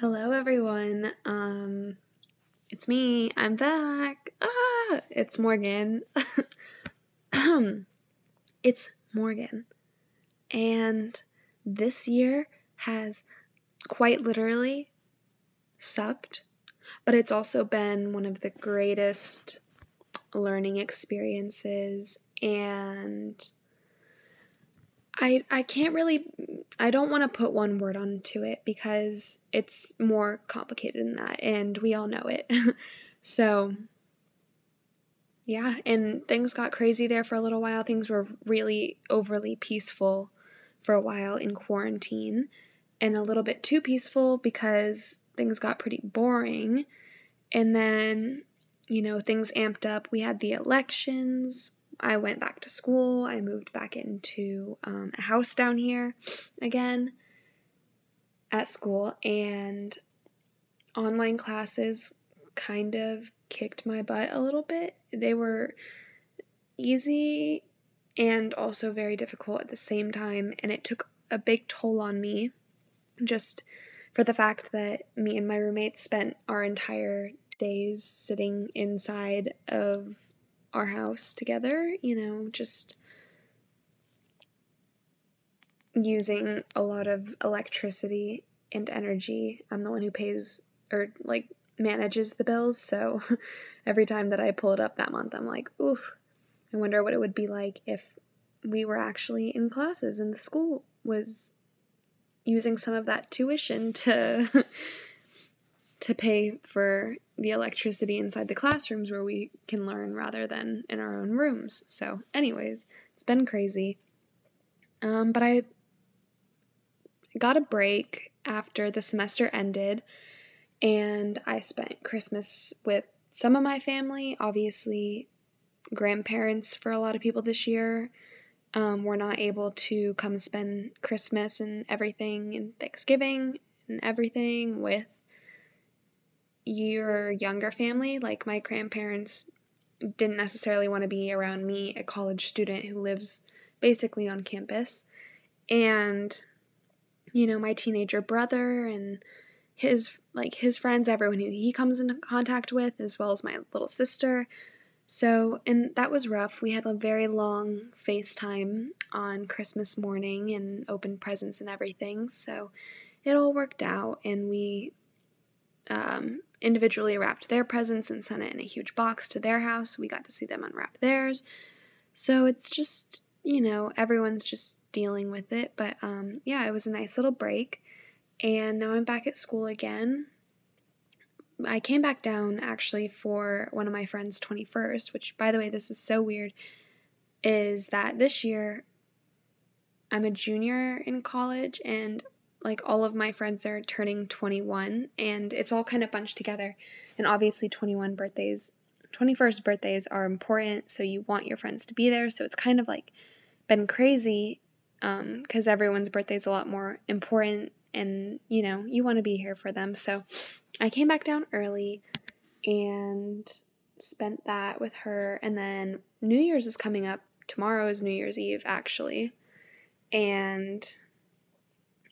Hello, everyone. Um, it's me. I'm back. Ah, it's Morgan. it's Morgan. And this year has quite literally sucked, but it's also been one of the greatest learning experiences and I I can't really mm, I don't want to put one word onto it because it's more complicated than that and we all know it. so yeah, and things got crazy there for a little while. Things were really overly peaceful for a while in quarantine and a little bit too peaceful because things got pretty boring. And then, you know, things amped up. We had the elections, I went back to school. I moved back into um, a house down here again at school, and online classes kind of kicked my butt a little bit. They were easy and also very difficult at the same time, and it took a big toll on me just for the fact that me and my roommates spent our entire days sitting inside of our house together, you know, just using a lot of electricity and energy. I'm the one who pays or like manages the bills, so every time that I pull it up that month, I'm like, oof, I wonder what it would be like if we were actually in classes and the school was using some of that tuition to to pay for the electricity inside the classrooms where we can learn rather than in our own rooms. So, anyways, it's been crazy. Um, but I got a break after the semester ended, and I spent Christmas with some of my family, obviously, grandparents for a lot of people this year. Um, were not able to come spend Christmas and everything and Thanksgiving and everything with your younger family, like my grandparents didn't necessarily want to be around me, a college student who lives basically on campus. And, you know, my teenager brother and his like his friends, everyone who he comes into contact with, as well as my little sister. So, and that was rough. We had a very long FaceTime on Christmas morning and opened presents and everything. So, it all worked out, and we um, individually wrapped their presents and sent it in a huge box to their house. We got to see them unwrap theirs. So it's just, you know, everyone's just dealing with it. But um, yeah, it was a nice little break. And now I'm back at school again. I came back down actually for one of my friend's 21st, which, by the way, this is so weird, is that this year I'm a junior in college and like all of my friends are turning 21 and it's all kind of bunched together. And obviously 21 birthdays, 21st birthdays are important, so you want your friends to be there. So it's kind of like been crazy because um, everyone's birthday is a lot more important and you know, you want to be here for them. So I came back down early and spent that with her and then New Year's is coming up. Tomorrow is New Year's Eve actually. And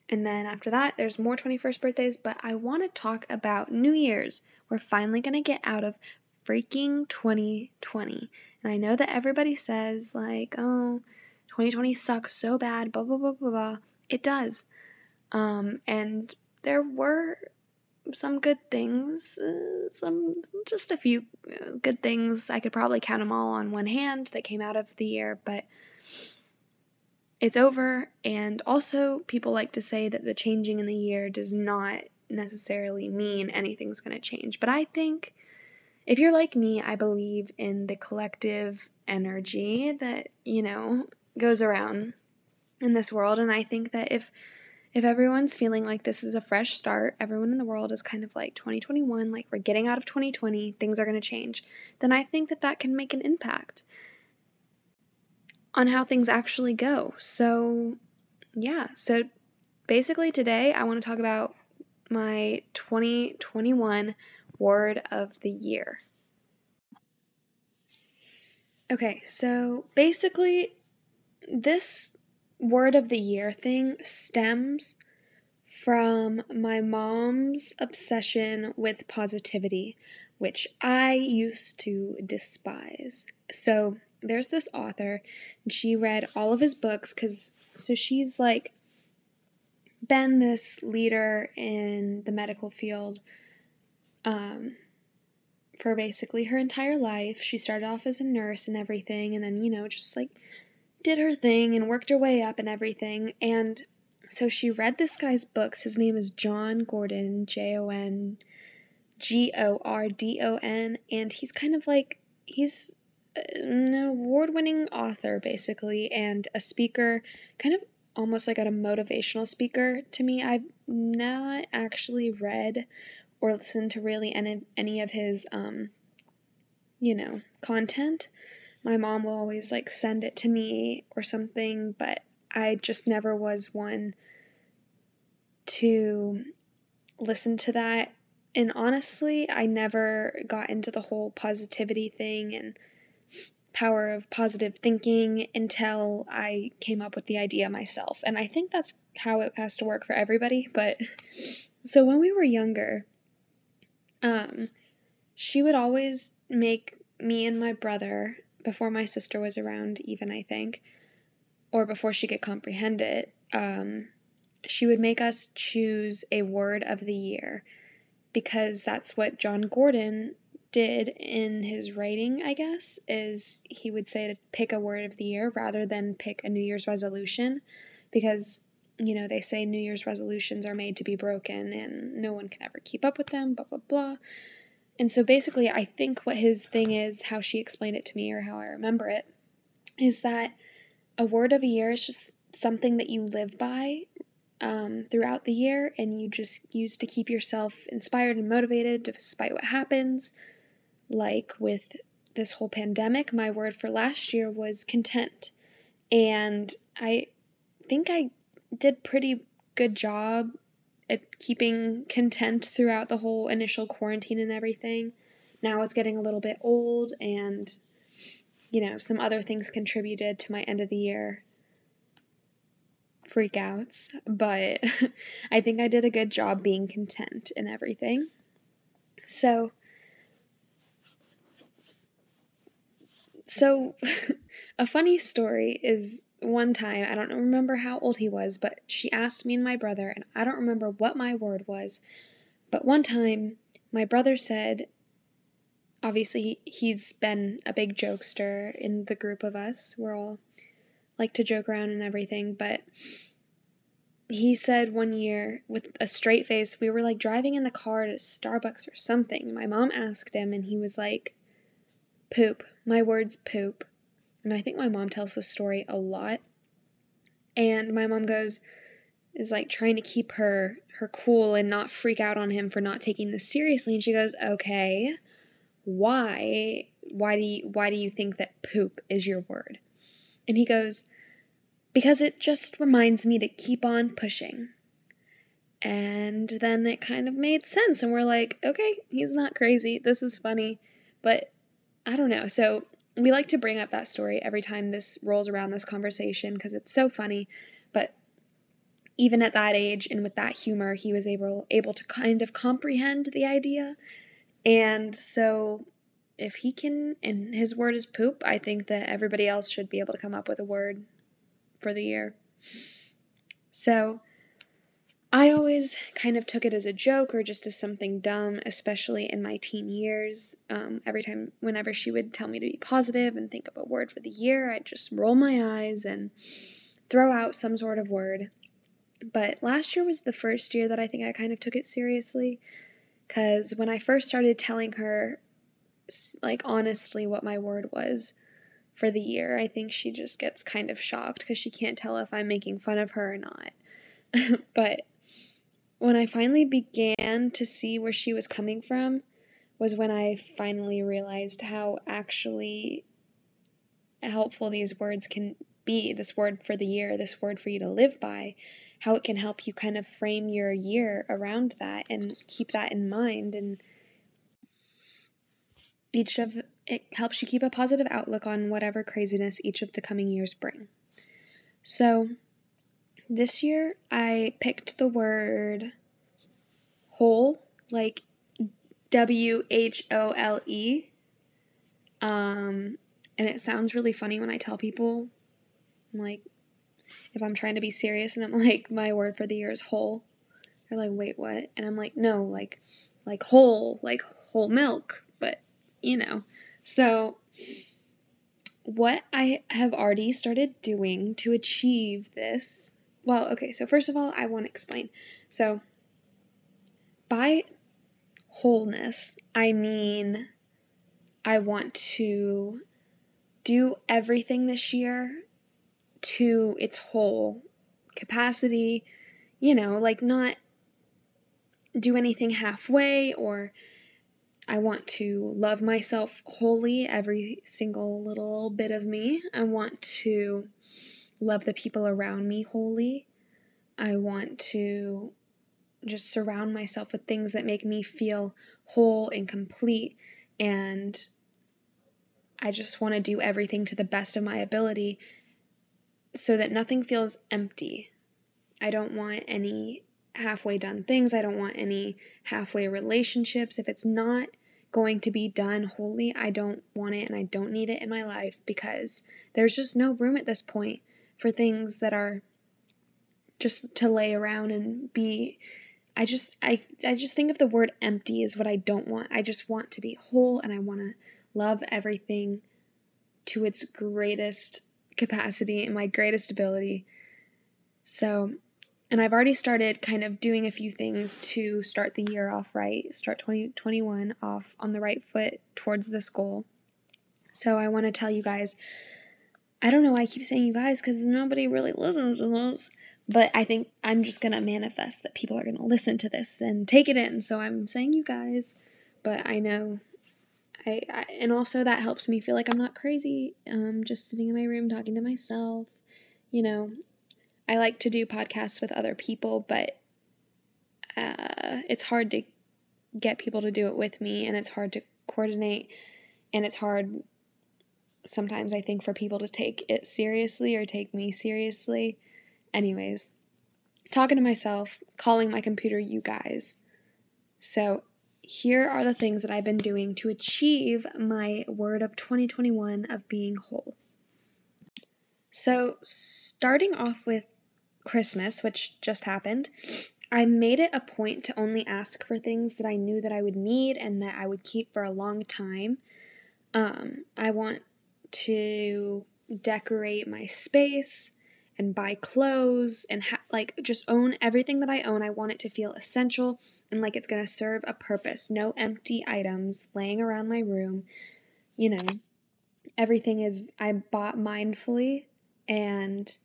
and then after that, there's more 21st birthdays, but I want to talk about New Year's. We're finally going to get out of freaking 2020. And I know that everybody says, like, oh, 2020 sucks so bad, blah, blah, blah, blah, blah. It does. Um, and there were some good things, uh, some, just a few uh, good things. I could probably count them all on one hand that came out of the year, but it's over. And also, people like to say that the changing in the year does not necessarily mean anything's going to change. But I think if you're like me, I believe in the collective energy that, you know, goes around in this world. And I think that if if everyone's feeling like this is a fresh start, everyone in the world is kind of like 2021, like we're getting out of 2020, things are going to change, then I think that that can make an impact on how things actually go. So, yeah, so basically today I want to talk about my 2021 word of the year. Okay, so basically, this word of the year thing stems from my mom's obsession with positivity, which I used to despise. So there's this author, and she read all of his books because so she's like been this leader in the medical field um, for basically her entire life. She started off as a nurse and everything, and then, you know, just like did her thing and worked her way up and everything. And so she read this guy's books. His name is Jon Gordon, J O N G O R D O N, and he's kind of like, he's an award winning author, basically, and a speaker, kind of almost like a motivational speaker to me. I've not actually read or listened to really any, any of his, um, you know, content. My mom will always like send it to me or something, but I just never was one to listen to that. And honestly, I never got into the whole positivity thing and power of positive thinking until I came up with the idea myself. And I think that's how it has to work for everybody. But so when we were younger, um, she would always make me and my brother, before my sister was around, even I think, or before she could comprehend it, um, she would make us choose a word of the year because that's what Jon Gordon did in his writing, I guess, is he would say to pick a word of the year rather than pick a New Year's resolution because, you know, they say New Year's resolutions are made to be broken and no one can ever keep up with them, blah, blah, blah. And so basically, I think what his thing is, how she explained it to me or how I remember it, is that a word of a year is just something that you live by um, throughout the year and you just use to keep yourself inspired and motivated despite what happens. Like with this whole pandemic, my word for last year was content. And I think I did pretty good job at keeping content throughout the whole initial quarantine and everything. Now it's getting a little bit old and you know, some other things contributed to my end of the year freakouts, but I think I did a good job being content in everything. So, so a funny story is one time, I don't remember how old he was, but she asked me and my brother, and I don't remember what my word was, but one time my brother said, obviously he's been a big jokester in the group of us. We're all like to joke around and everything, but he said one year with a straight face, we were like driving in the car to Starbucks or something. My mom asked him, and he was like, poop. My word's poop. And I think my mom tells this story a lot. And my mom goes, is like trying to keep her her cool and not freak out on him for not taking this seriously and she goes okay why why do you why do you think that poop is your word and he goes because it just reminds me to keep on pushing. And then it kind of made sense, and we're like, okay, he's not crazy. This is funny. But I don't know. So we like to bring up that story every time this rolls around this conversation because it's so funny. But even at that age and with that humor, he was able able to kind of comprehend the idea. And so if he can and his word is poop, I think that everybody else should be able to come up with a word for the year. So I always kind of took it as a joke or just as something dumb, especially in my teen years. Um, every time, whenever she would tell me to be positive and think of a word for the year, I'd just roll my eyes and throw out some sort of word. But last year was the first year that I think I kind of took it seriously. Because when I first started telling her, like, honestly, what my word was, for the year. I think she just gets kind of shocked because she can't tell if I'm making fun of her or not. but when I finally began to see where she was coming from, was when I finally realized how actually helpful these words can be this word for the year, this word for you to live by, how it can help you kind of frame your year around that and keep that in mind. And each of it helps you keep a positive outlook on whatever craziness each of the coming years bring. So, this year I picked the word whole, like W H O L E. Um, and it sounds really funny when I tell people, I'm like, if I'm trying to be serious and I'm like, my word for the year is whole. They're like, wait, what? And I'm like, no, like, like whole, like whole milk, but you know. So, what I have already started doing to achieve this, well, okay, so first of all, I want to explain. So, by wholeness, I mean, I want to do everything this year to its whole capacity, you know, like not do anything halfway or I want to love myself wholly, every single little bit of me. I want to love the people around me wholly. I want to just surround myself with things that make me feel whole and complete. And I just want to do everything to the best of my ability so that nothing feels empty. I don't want any halfway done things. I don't want any halfway relationships. If it's not going to be done wholly, I don't want it and I don't need it in my life because there's just no room at this point for things that are just to lay around and be I just I I just think of the word empty is what I don't want. I just want to be whole and I want to love everything to its greatest capacity and my greatest ability. So, and I've already started kind of doing a few things to start the year off right, start 2021 off on the right foot towards this goal. So, I want to tell you guys I don't know why I keep saying you guys because nobody really listens to this, but I think I'm just going to manifest that people are going to listen to this and take it in. So I'm saying you guys, but I know I, I, and also that helps me feel like I'm not crazy. Um, just sitting in my room talking to myself. You know, I like to do podcasts with other people, but uh, it's hard to get people to do it with me, and it's hard to coordinate, and it's hard sometimes I think for people to take it seriously or take me seriously. Anyways, talking to myself, calling my computer you guys. So, here are the things that I've been doing to achieve my word of 2021 of being whole. So, starting off with Christmas, which just happened, I made it a point to only ask for things that I knew that I would need and that I would keep for a long time. Um, I want to decorate my space and buy clothes and ha- like just own everything that I own. I want it to feel essential and like it's going to serve a purpose. No empty items laying around my room. You know, everything is, I bought mindfully and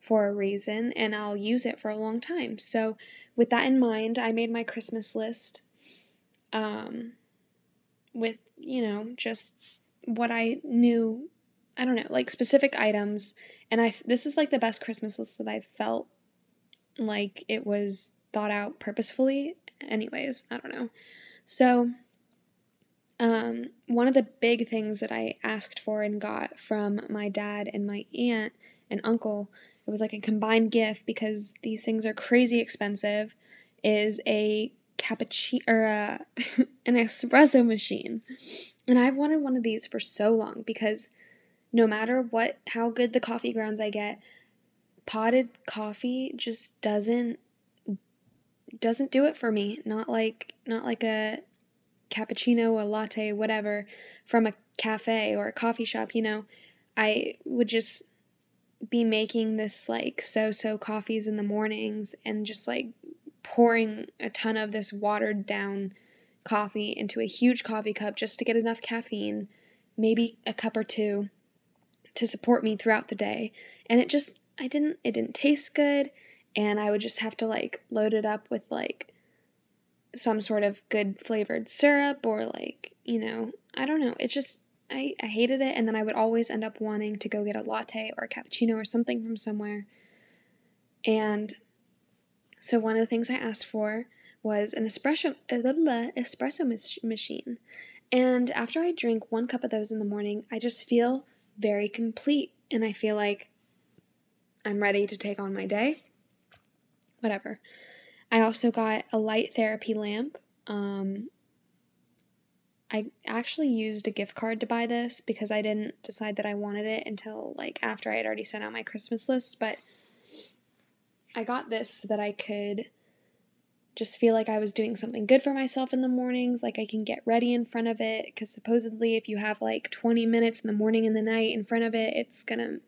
for a reason, and I'll use it for a long time. So, with that in mind, I made my Christmas list um, with, you know, just what I knew. I don't know, like specific items. And I, this is like the best Christmas list that I've felt like it was thought out purposefully anyways, I don't know. So, um, one of the big things that I asked for and got from my dad and my aunt and uncle, it was like a combined gift because these things are crazy expensive, is a cappuccino or a, an espresso machine. And I've wanted one of these for so long because no matter what how good the coffee grounds I get, potted coffee just doesn't doesn't do it for me. Not like not like a cappuccino, a latte, whatever from a cafe or a coffee shop, you know. I would just be making this like so-so coffees in the mornings and just like pouring a ton of this watered down coffee into a huge coffee cup just to get enough caffeine, maybe a cup or two to support me throughout the day. And it just I didn't it didn't taste good and I would just have to like load it up with like some sort of good flavored syrup or like, you know, I don't know. It just I, I hated it and then I would always end up wanting to go get a latte or a cappuccino or something from somewhere. And so one of the things I asked for was an espresso espresso machine. And after I drink one cup of those in the morning, I just feel very complete and I feel like I'm ready to take on my day whatever. I also got a light therapy lamp. Um, I actually used a gift card to buy this because I didn't decide that I wanted it until like after I had already sent out my Christmas list, but I got this so that I could just feel like I was doing something good for myself in the mornings, like I can get ready in front of it because supposedly if you have like 20 minutes in the morning and the night in front of it, it's to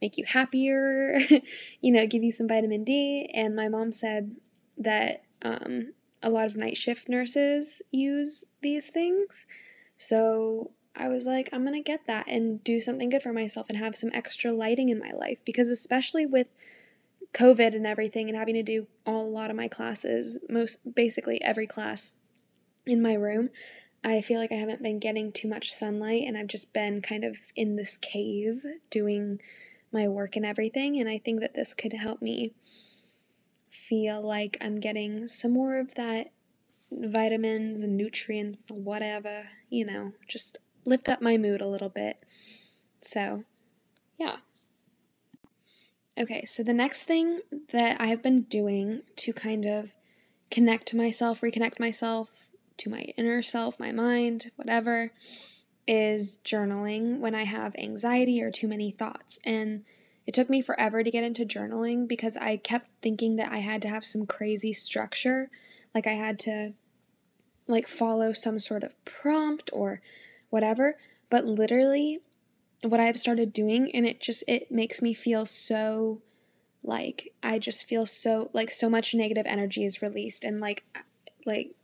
make you happier, you know, give you some vitamin D. And my mom said that um, a lot of night shift nurses use these things. So I was like, I'm to get that and do something good for myself and have some extra lighting in my life because, especially with COVID and everything, and having to do all, a lot of my classes, most basically every class in my room, I feel like I haven't been getting too much sunlight and I've just been kind of in this cave doing my work and everything. And I think that this could help me feel like I'm getting some more of that vitamins and nutrients, whatever, you know, just lift up my mood a little bit. So, yeah. Okay, so the next thing that I have been doing to kind of connect to myself, reconnect myself to my inner self, my mind, whatever, is journaling when I have anxiety or too many thoughts. And it took me forever to get into journaling because I kept thinking that I had to have some crazy structure. Like I had to like follow some sort of prompt or whatever. But literally what I've started doing and it just it makes me feel so like I just feel so like so much negative energy is released and like like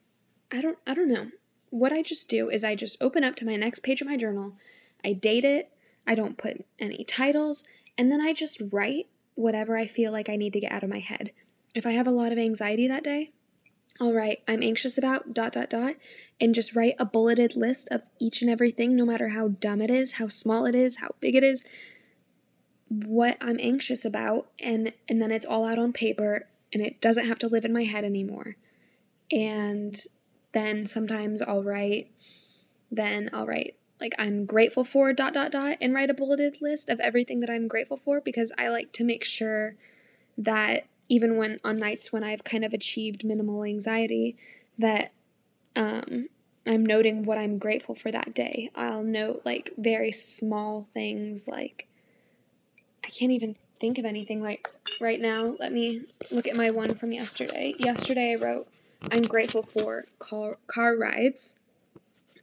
I don't I don't know. What I just do is I just open up to my next page of my journal. I date it. I don't put any titles. And then I just write whatever I feel like I need to get out of my head. If I have a lot of anxiety that day, I'll I'm anxious about dot dot dot, and just write a bulleted list of each and everything, no matter how dumb it is, how small it is, how big it is, what I'm anxious about, and and then it's all out on paper and it doesn't have to live in my head anymore. And then sometimes I'll write then I'll write like I'm grateful for dot dot dot and write a bulleted list of everything that I'm grateful for because I like to make sure that even when on nights when I've kind of achieved minimal anxiety that um, I'm noting what I'm grateful for that day. I'll note like very small things like I can't even think of anything like right now. Let me look at my one from yesterday. Yesterday I wrote I'm grateful for car, car rides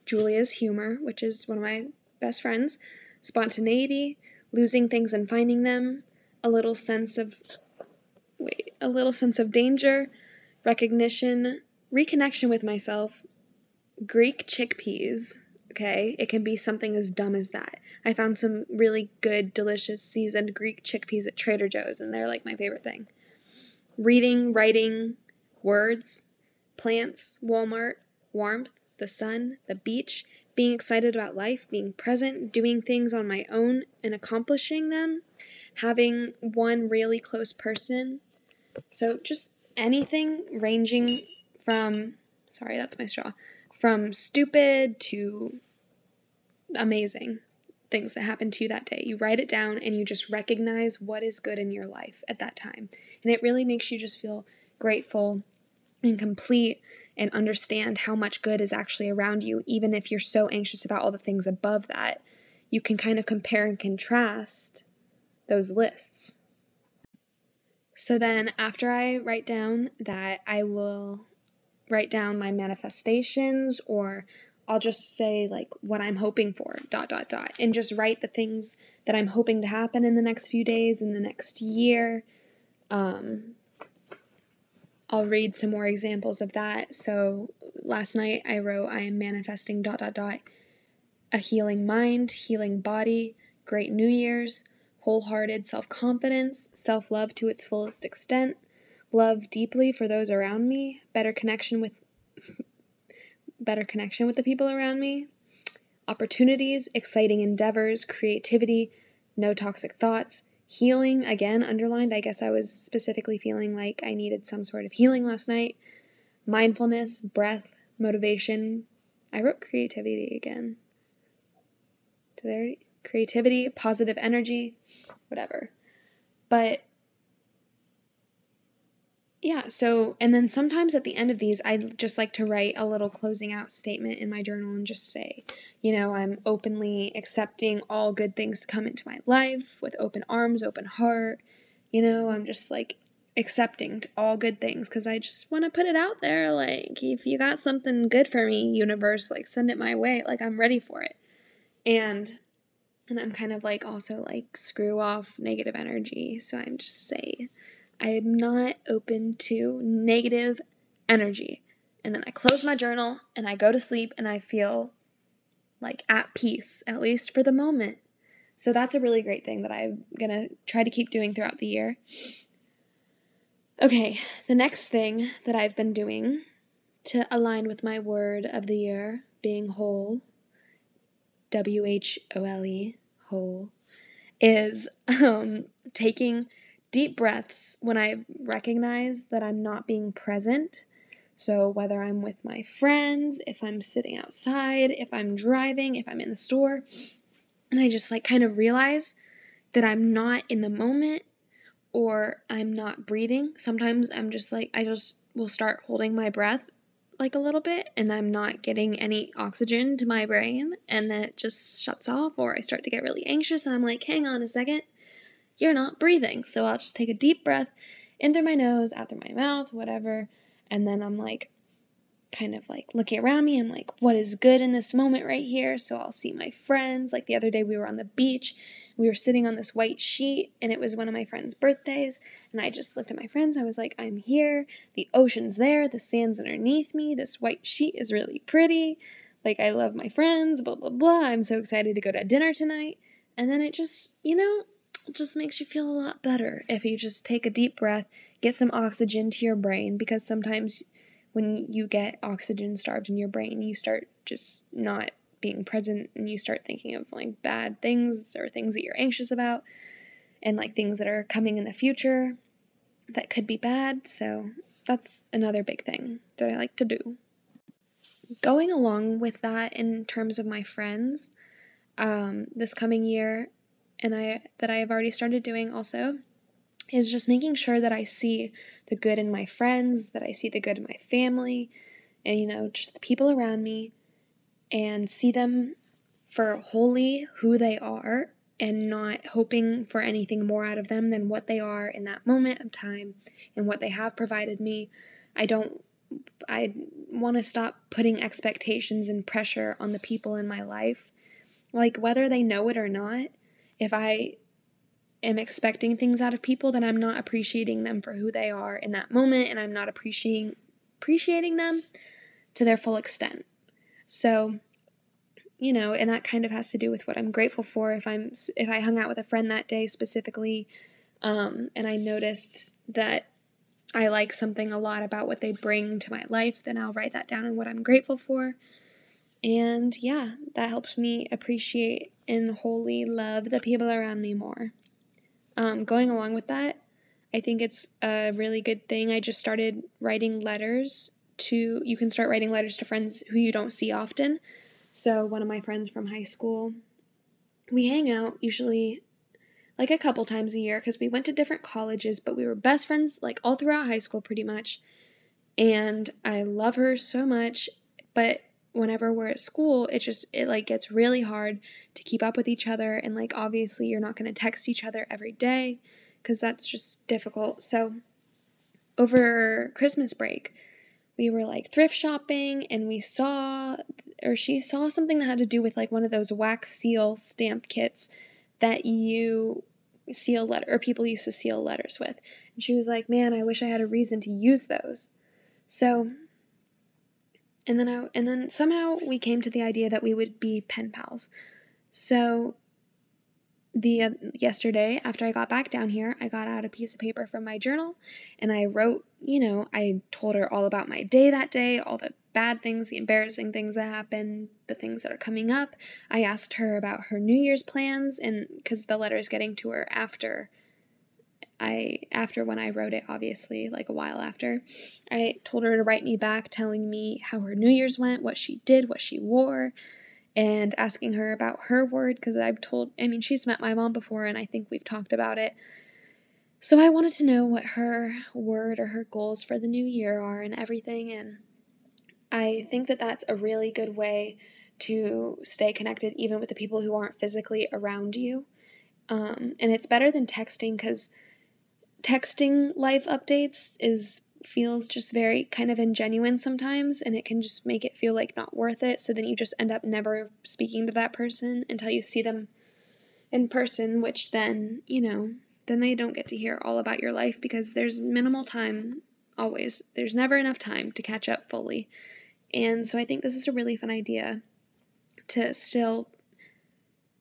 Julia's humor, which is one of my best friends, spontaneity, losing things and finding them, a little sense of wait, a little sense of danger, recognition, reconnection with myself, Greek chickpeas. Okay, it can be something as dumb as that. I found some really good, delicious seasoned Greek chickpeas at Trader Joe's, and they're like my favorite thing. Reading, writing, words, plants, Walmart, warmth, the sun, the beach, being excited about life, being present, doing things on my own and accomplishing them, having one really close person. So just anything ranging from, sorry, that's my straw, from stupid to amazing things that happened to you that day. You write it down and you just recognize what is good in your life at that time. And it really makes you just feel grateful and complete and understand how much good is actually around you, even if you're so anxious about all the things above that, you can kind of compare and contrast those lists. So then, after I write down that, I will write down my manifestations or I'll just say like what I'm hoping for, dot, dot, dot, and just write the things that I'm hoping to happen in the next few days, in the next year. Um, I'll read some more examples of that. So last night I wrote, I am manifesting dot dot dot a healing mind, healing body, great New Year's, wholehearted self confidence, self love to its fullest extent, love deeply for those around me, better connection with better connection with the people around me, opportunities, exciting endeavors, creativity, no toxic thoughts, Healing, again, underlined. I guess I was specifically feeling like I needed some sort of healing last night. Mindfulness, breath, motivation. I wrote creativity again. To there, creativity, positive energy, whatever. But yeah, so, and then sometimes at the end of these, I just like to write a little closing out statement in my journal and just say, you know, I'm openly accepting all good things to come into my life with open arms, open heart. You know, I'm just like accepting all good things because I just want to put it out there. Like, if you got something good for me, universe, like send it my way. Like, I'm ready for it. And and I'm kind of like also like screw off negative energy. So I'm just say I am not open to negative energy. And then I close my journal and I go to sleep and I feel like at peace, at least for the moment. So that's a really great thing that I'm to try to keep doing throughout the year. Okay, the next thing that I've been doing to align with my word of the year being whole, W H O L E, whole, is um, taking deep breaths when I recognize that I'm not being present. So, whether I'm with my friends, if I'm sitting outside, if I'm driving, if I'm in the store, and I just like kind of realize that I'm not in the moment or I'm not breathing. Sometimes I'm just like, I just will start holding my breath like a little bit and I'm not getting any oxygen to my brain and then it just shuts off or I start to get really anxious and I'm like, hang on a second, you're not breathing. So I'll just take a deep breath in through my nose, out through my mouth, whatever. And then I'm like, kind of like looking around me. I'm like, what is good in this moment right here? So I'll see my friends. Like the other day, we were on the beach. We were sitting on this white sheet, and it was one of my friend's birthdays. And I just looked at my friends. I was like, I'm here. The ocean's there. The sand's underneath me. This white sheet is really pretty. Like, I love my friends, blah, blah, blah. I'm so excited to go to dinner tonight. And then it just, you know, it just makes you feel a lot better if you just take a deep breath, get some oxygen to your brain, because sometimes when you get oxygen starved in your brain, you start just not being present and you start thinking of like bad things or things that you're anxious about and like things that are coming in the future that could be bad. So that's another big thing that I like to do. Going along with that in terms of my friends, um, this coming year, and I that I have already started doing also is just making sure that I see the good in my friends, that I see the good in my family, and you know, just the people around me, and see them for wholly who they are and not hoping for anything more out of them than what they are in that moment of time and what they have provided me. I don't I want to stop putting expectations and pressure on the people in my life. Like whether they know it or not, if I am expecting things out of people, then I'm not appreciating them for who they are in that moment and I'm not appreciating appreciating them to their full extent. So, you know, and that kind of has to do with what I'm grateful for. If I'm if I hung out with a friend that day specifically um, and I noticed that I like something a lot about what they bring to my life, then I'll write that down and what I'm grateful for. And yeah, that helps me appreciate and wholly love the people around me more. Um, going along with that, I think it's a really good thing. I just started writing letters to, you can start writing letters to friends who you don't see often. So, one of my friends from high school, we hang out usually like a couple times a year because we went to different colleges, but we were best friends like all throughout high school pretty much. And I love her so much, but whenever we're at school, it just it like gets really hard to keep up with each other and like obviously you're not going to text each other every day cuz that's just difficult. So over Christmas break, we were like thrift shopping and we saw or she saw something that had to do with like one of those wax seal stamp kits that you seal letter or people used to seal letters with. And she was like, "Man, I wish I had a reason to use those." So and then I and then somehow we came to the idea that we would be pen pals. So the uh, yesterday after I got back down here, I got out a piece of paper from my journal and I wrote, you know, I told her all about my day that day, all the bad things, the embarrassing things that happened, the things that are coming up. I asked her about her New Year's plans and cuz the letter is getting to her after I after when I wrote it obviously like a while after I told her to write me back telling me how her new year's went what she did what she wore and asking her about her word because I've told I mean she's met my mom before and I think we've talked about it So I wanted to know what her word or her goals for the new year are and everything. And I think that that's a really good way to stay connected, even with the people who aren't physically around you. Um, and it's better than texting because texting life updates is feels just very kind of ingenuine sometimes and it can just make it feel like not worth it. So then you just end up never speaking to that person until you see them in person which then you know then they don't get to hear all about your life because there's minimal time always. There's never enough time to catch up fully. And so i think this is a really fun idea to still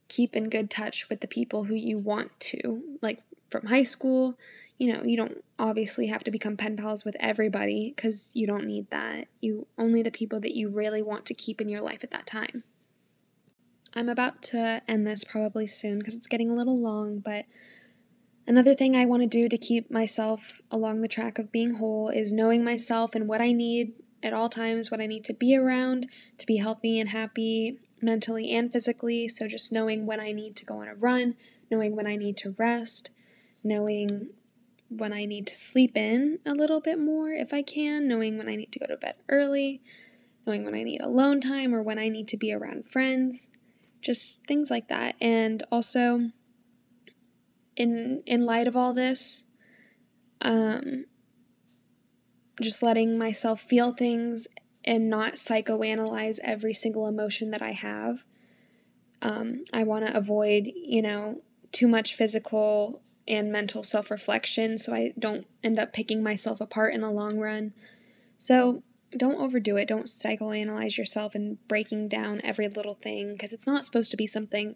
keep in good touch with the people who you want to like from high school you know, you don't obviously have to become pen pals with everybody because you don't need that. You only the people that you really want to keep in your life at that time. I'm about to end this probably soon because it's getting a little long, but another thing I want to do to keep myself along the track of being whole is knowing myself and what I need at all times, what I need to be around to be healthy and happy mentally and physically. So just knowing when I need to go on a run, knowing when I need to rest, knowing when I need to sleep in a little bit more if I can, knowing when I need to go to bed early, knowing when I need alone time or when I need to be around friends, just things like that. And also in in light of all this, um just letting myself feel things and not psychoanalyze every single emotion that I have. Um, I want to avoid, you know, too much physical and mental self reflection so I don't end up picking myself apart in the long run. So don't overdo it. Don't psychoanalyze yourself and breaking down every little thing because it's not supposed to be something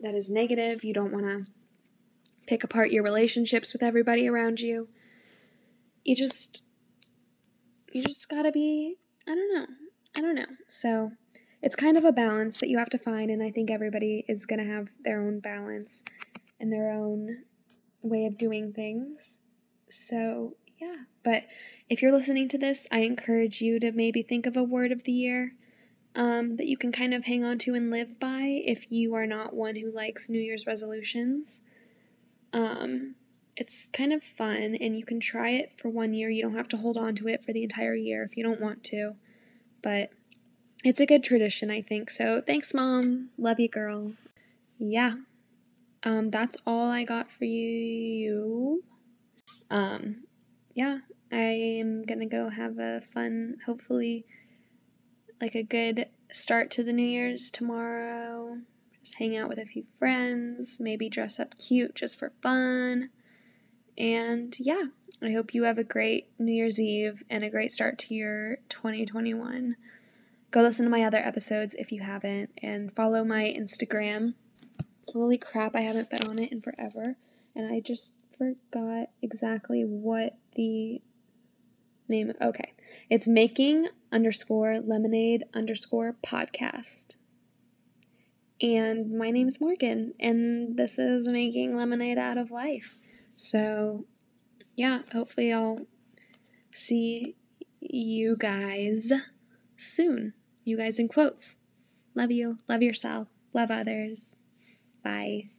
that is negative. You don't want to pick apart your relationships with everybody around you. You just you just got to be I don't know. I don't know. So it's kind of a balance that you have to find and I think everybody is going to have their own balance and their own way of doing things. So, yeah. But if you're listening to this, I encourage you to maybe think of a word of the year um, that you can kind of hang on to and live by if you are not one who likes New Year's resolutions. Um, it's kind of fun, and you can try it for one year. You don't have to hold on to it for the entire year if you don't want to. But it's a good tradition, I think. So thanks, Mom. Love you, girl. Yeah um, that's all I got for you. Um, yeah, I am gonna go have a fun, hopefully, like a good start to the New Year's tomorrow. Just hang out with a few friends, maybe dress up cute just for fun. And yeah, I hope you have a great New Year's Eve and a great start to your 2021. Go listen to my other episodes if you haven't, and follow my Instagram Holy crap, I haven't been on it in forever. And I just forgot exactly what the name. Okay. It's making underscore lemonade underscore podcast. And my name is Morgan, and this is making lemonade out of life. So, yeah, hopefully, I'll see you guys soon. You guys in quotes. Love you. Love yourself. Love others. Bye.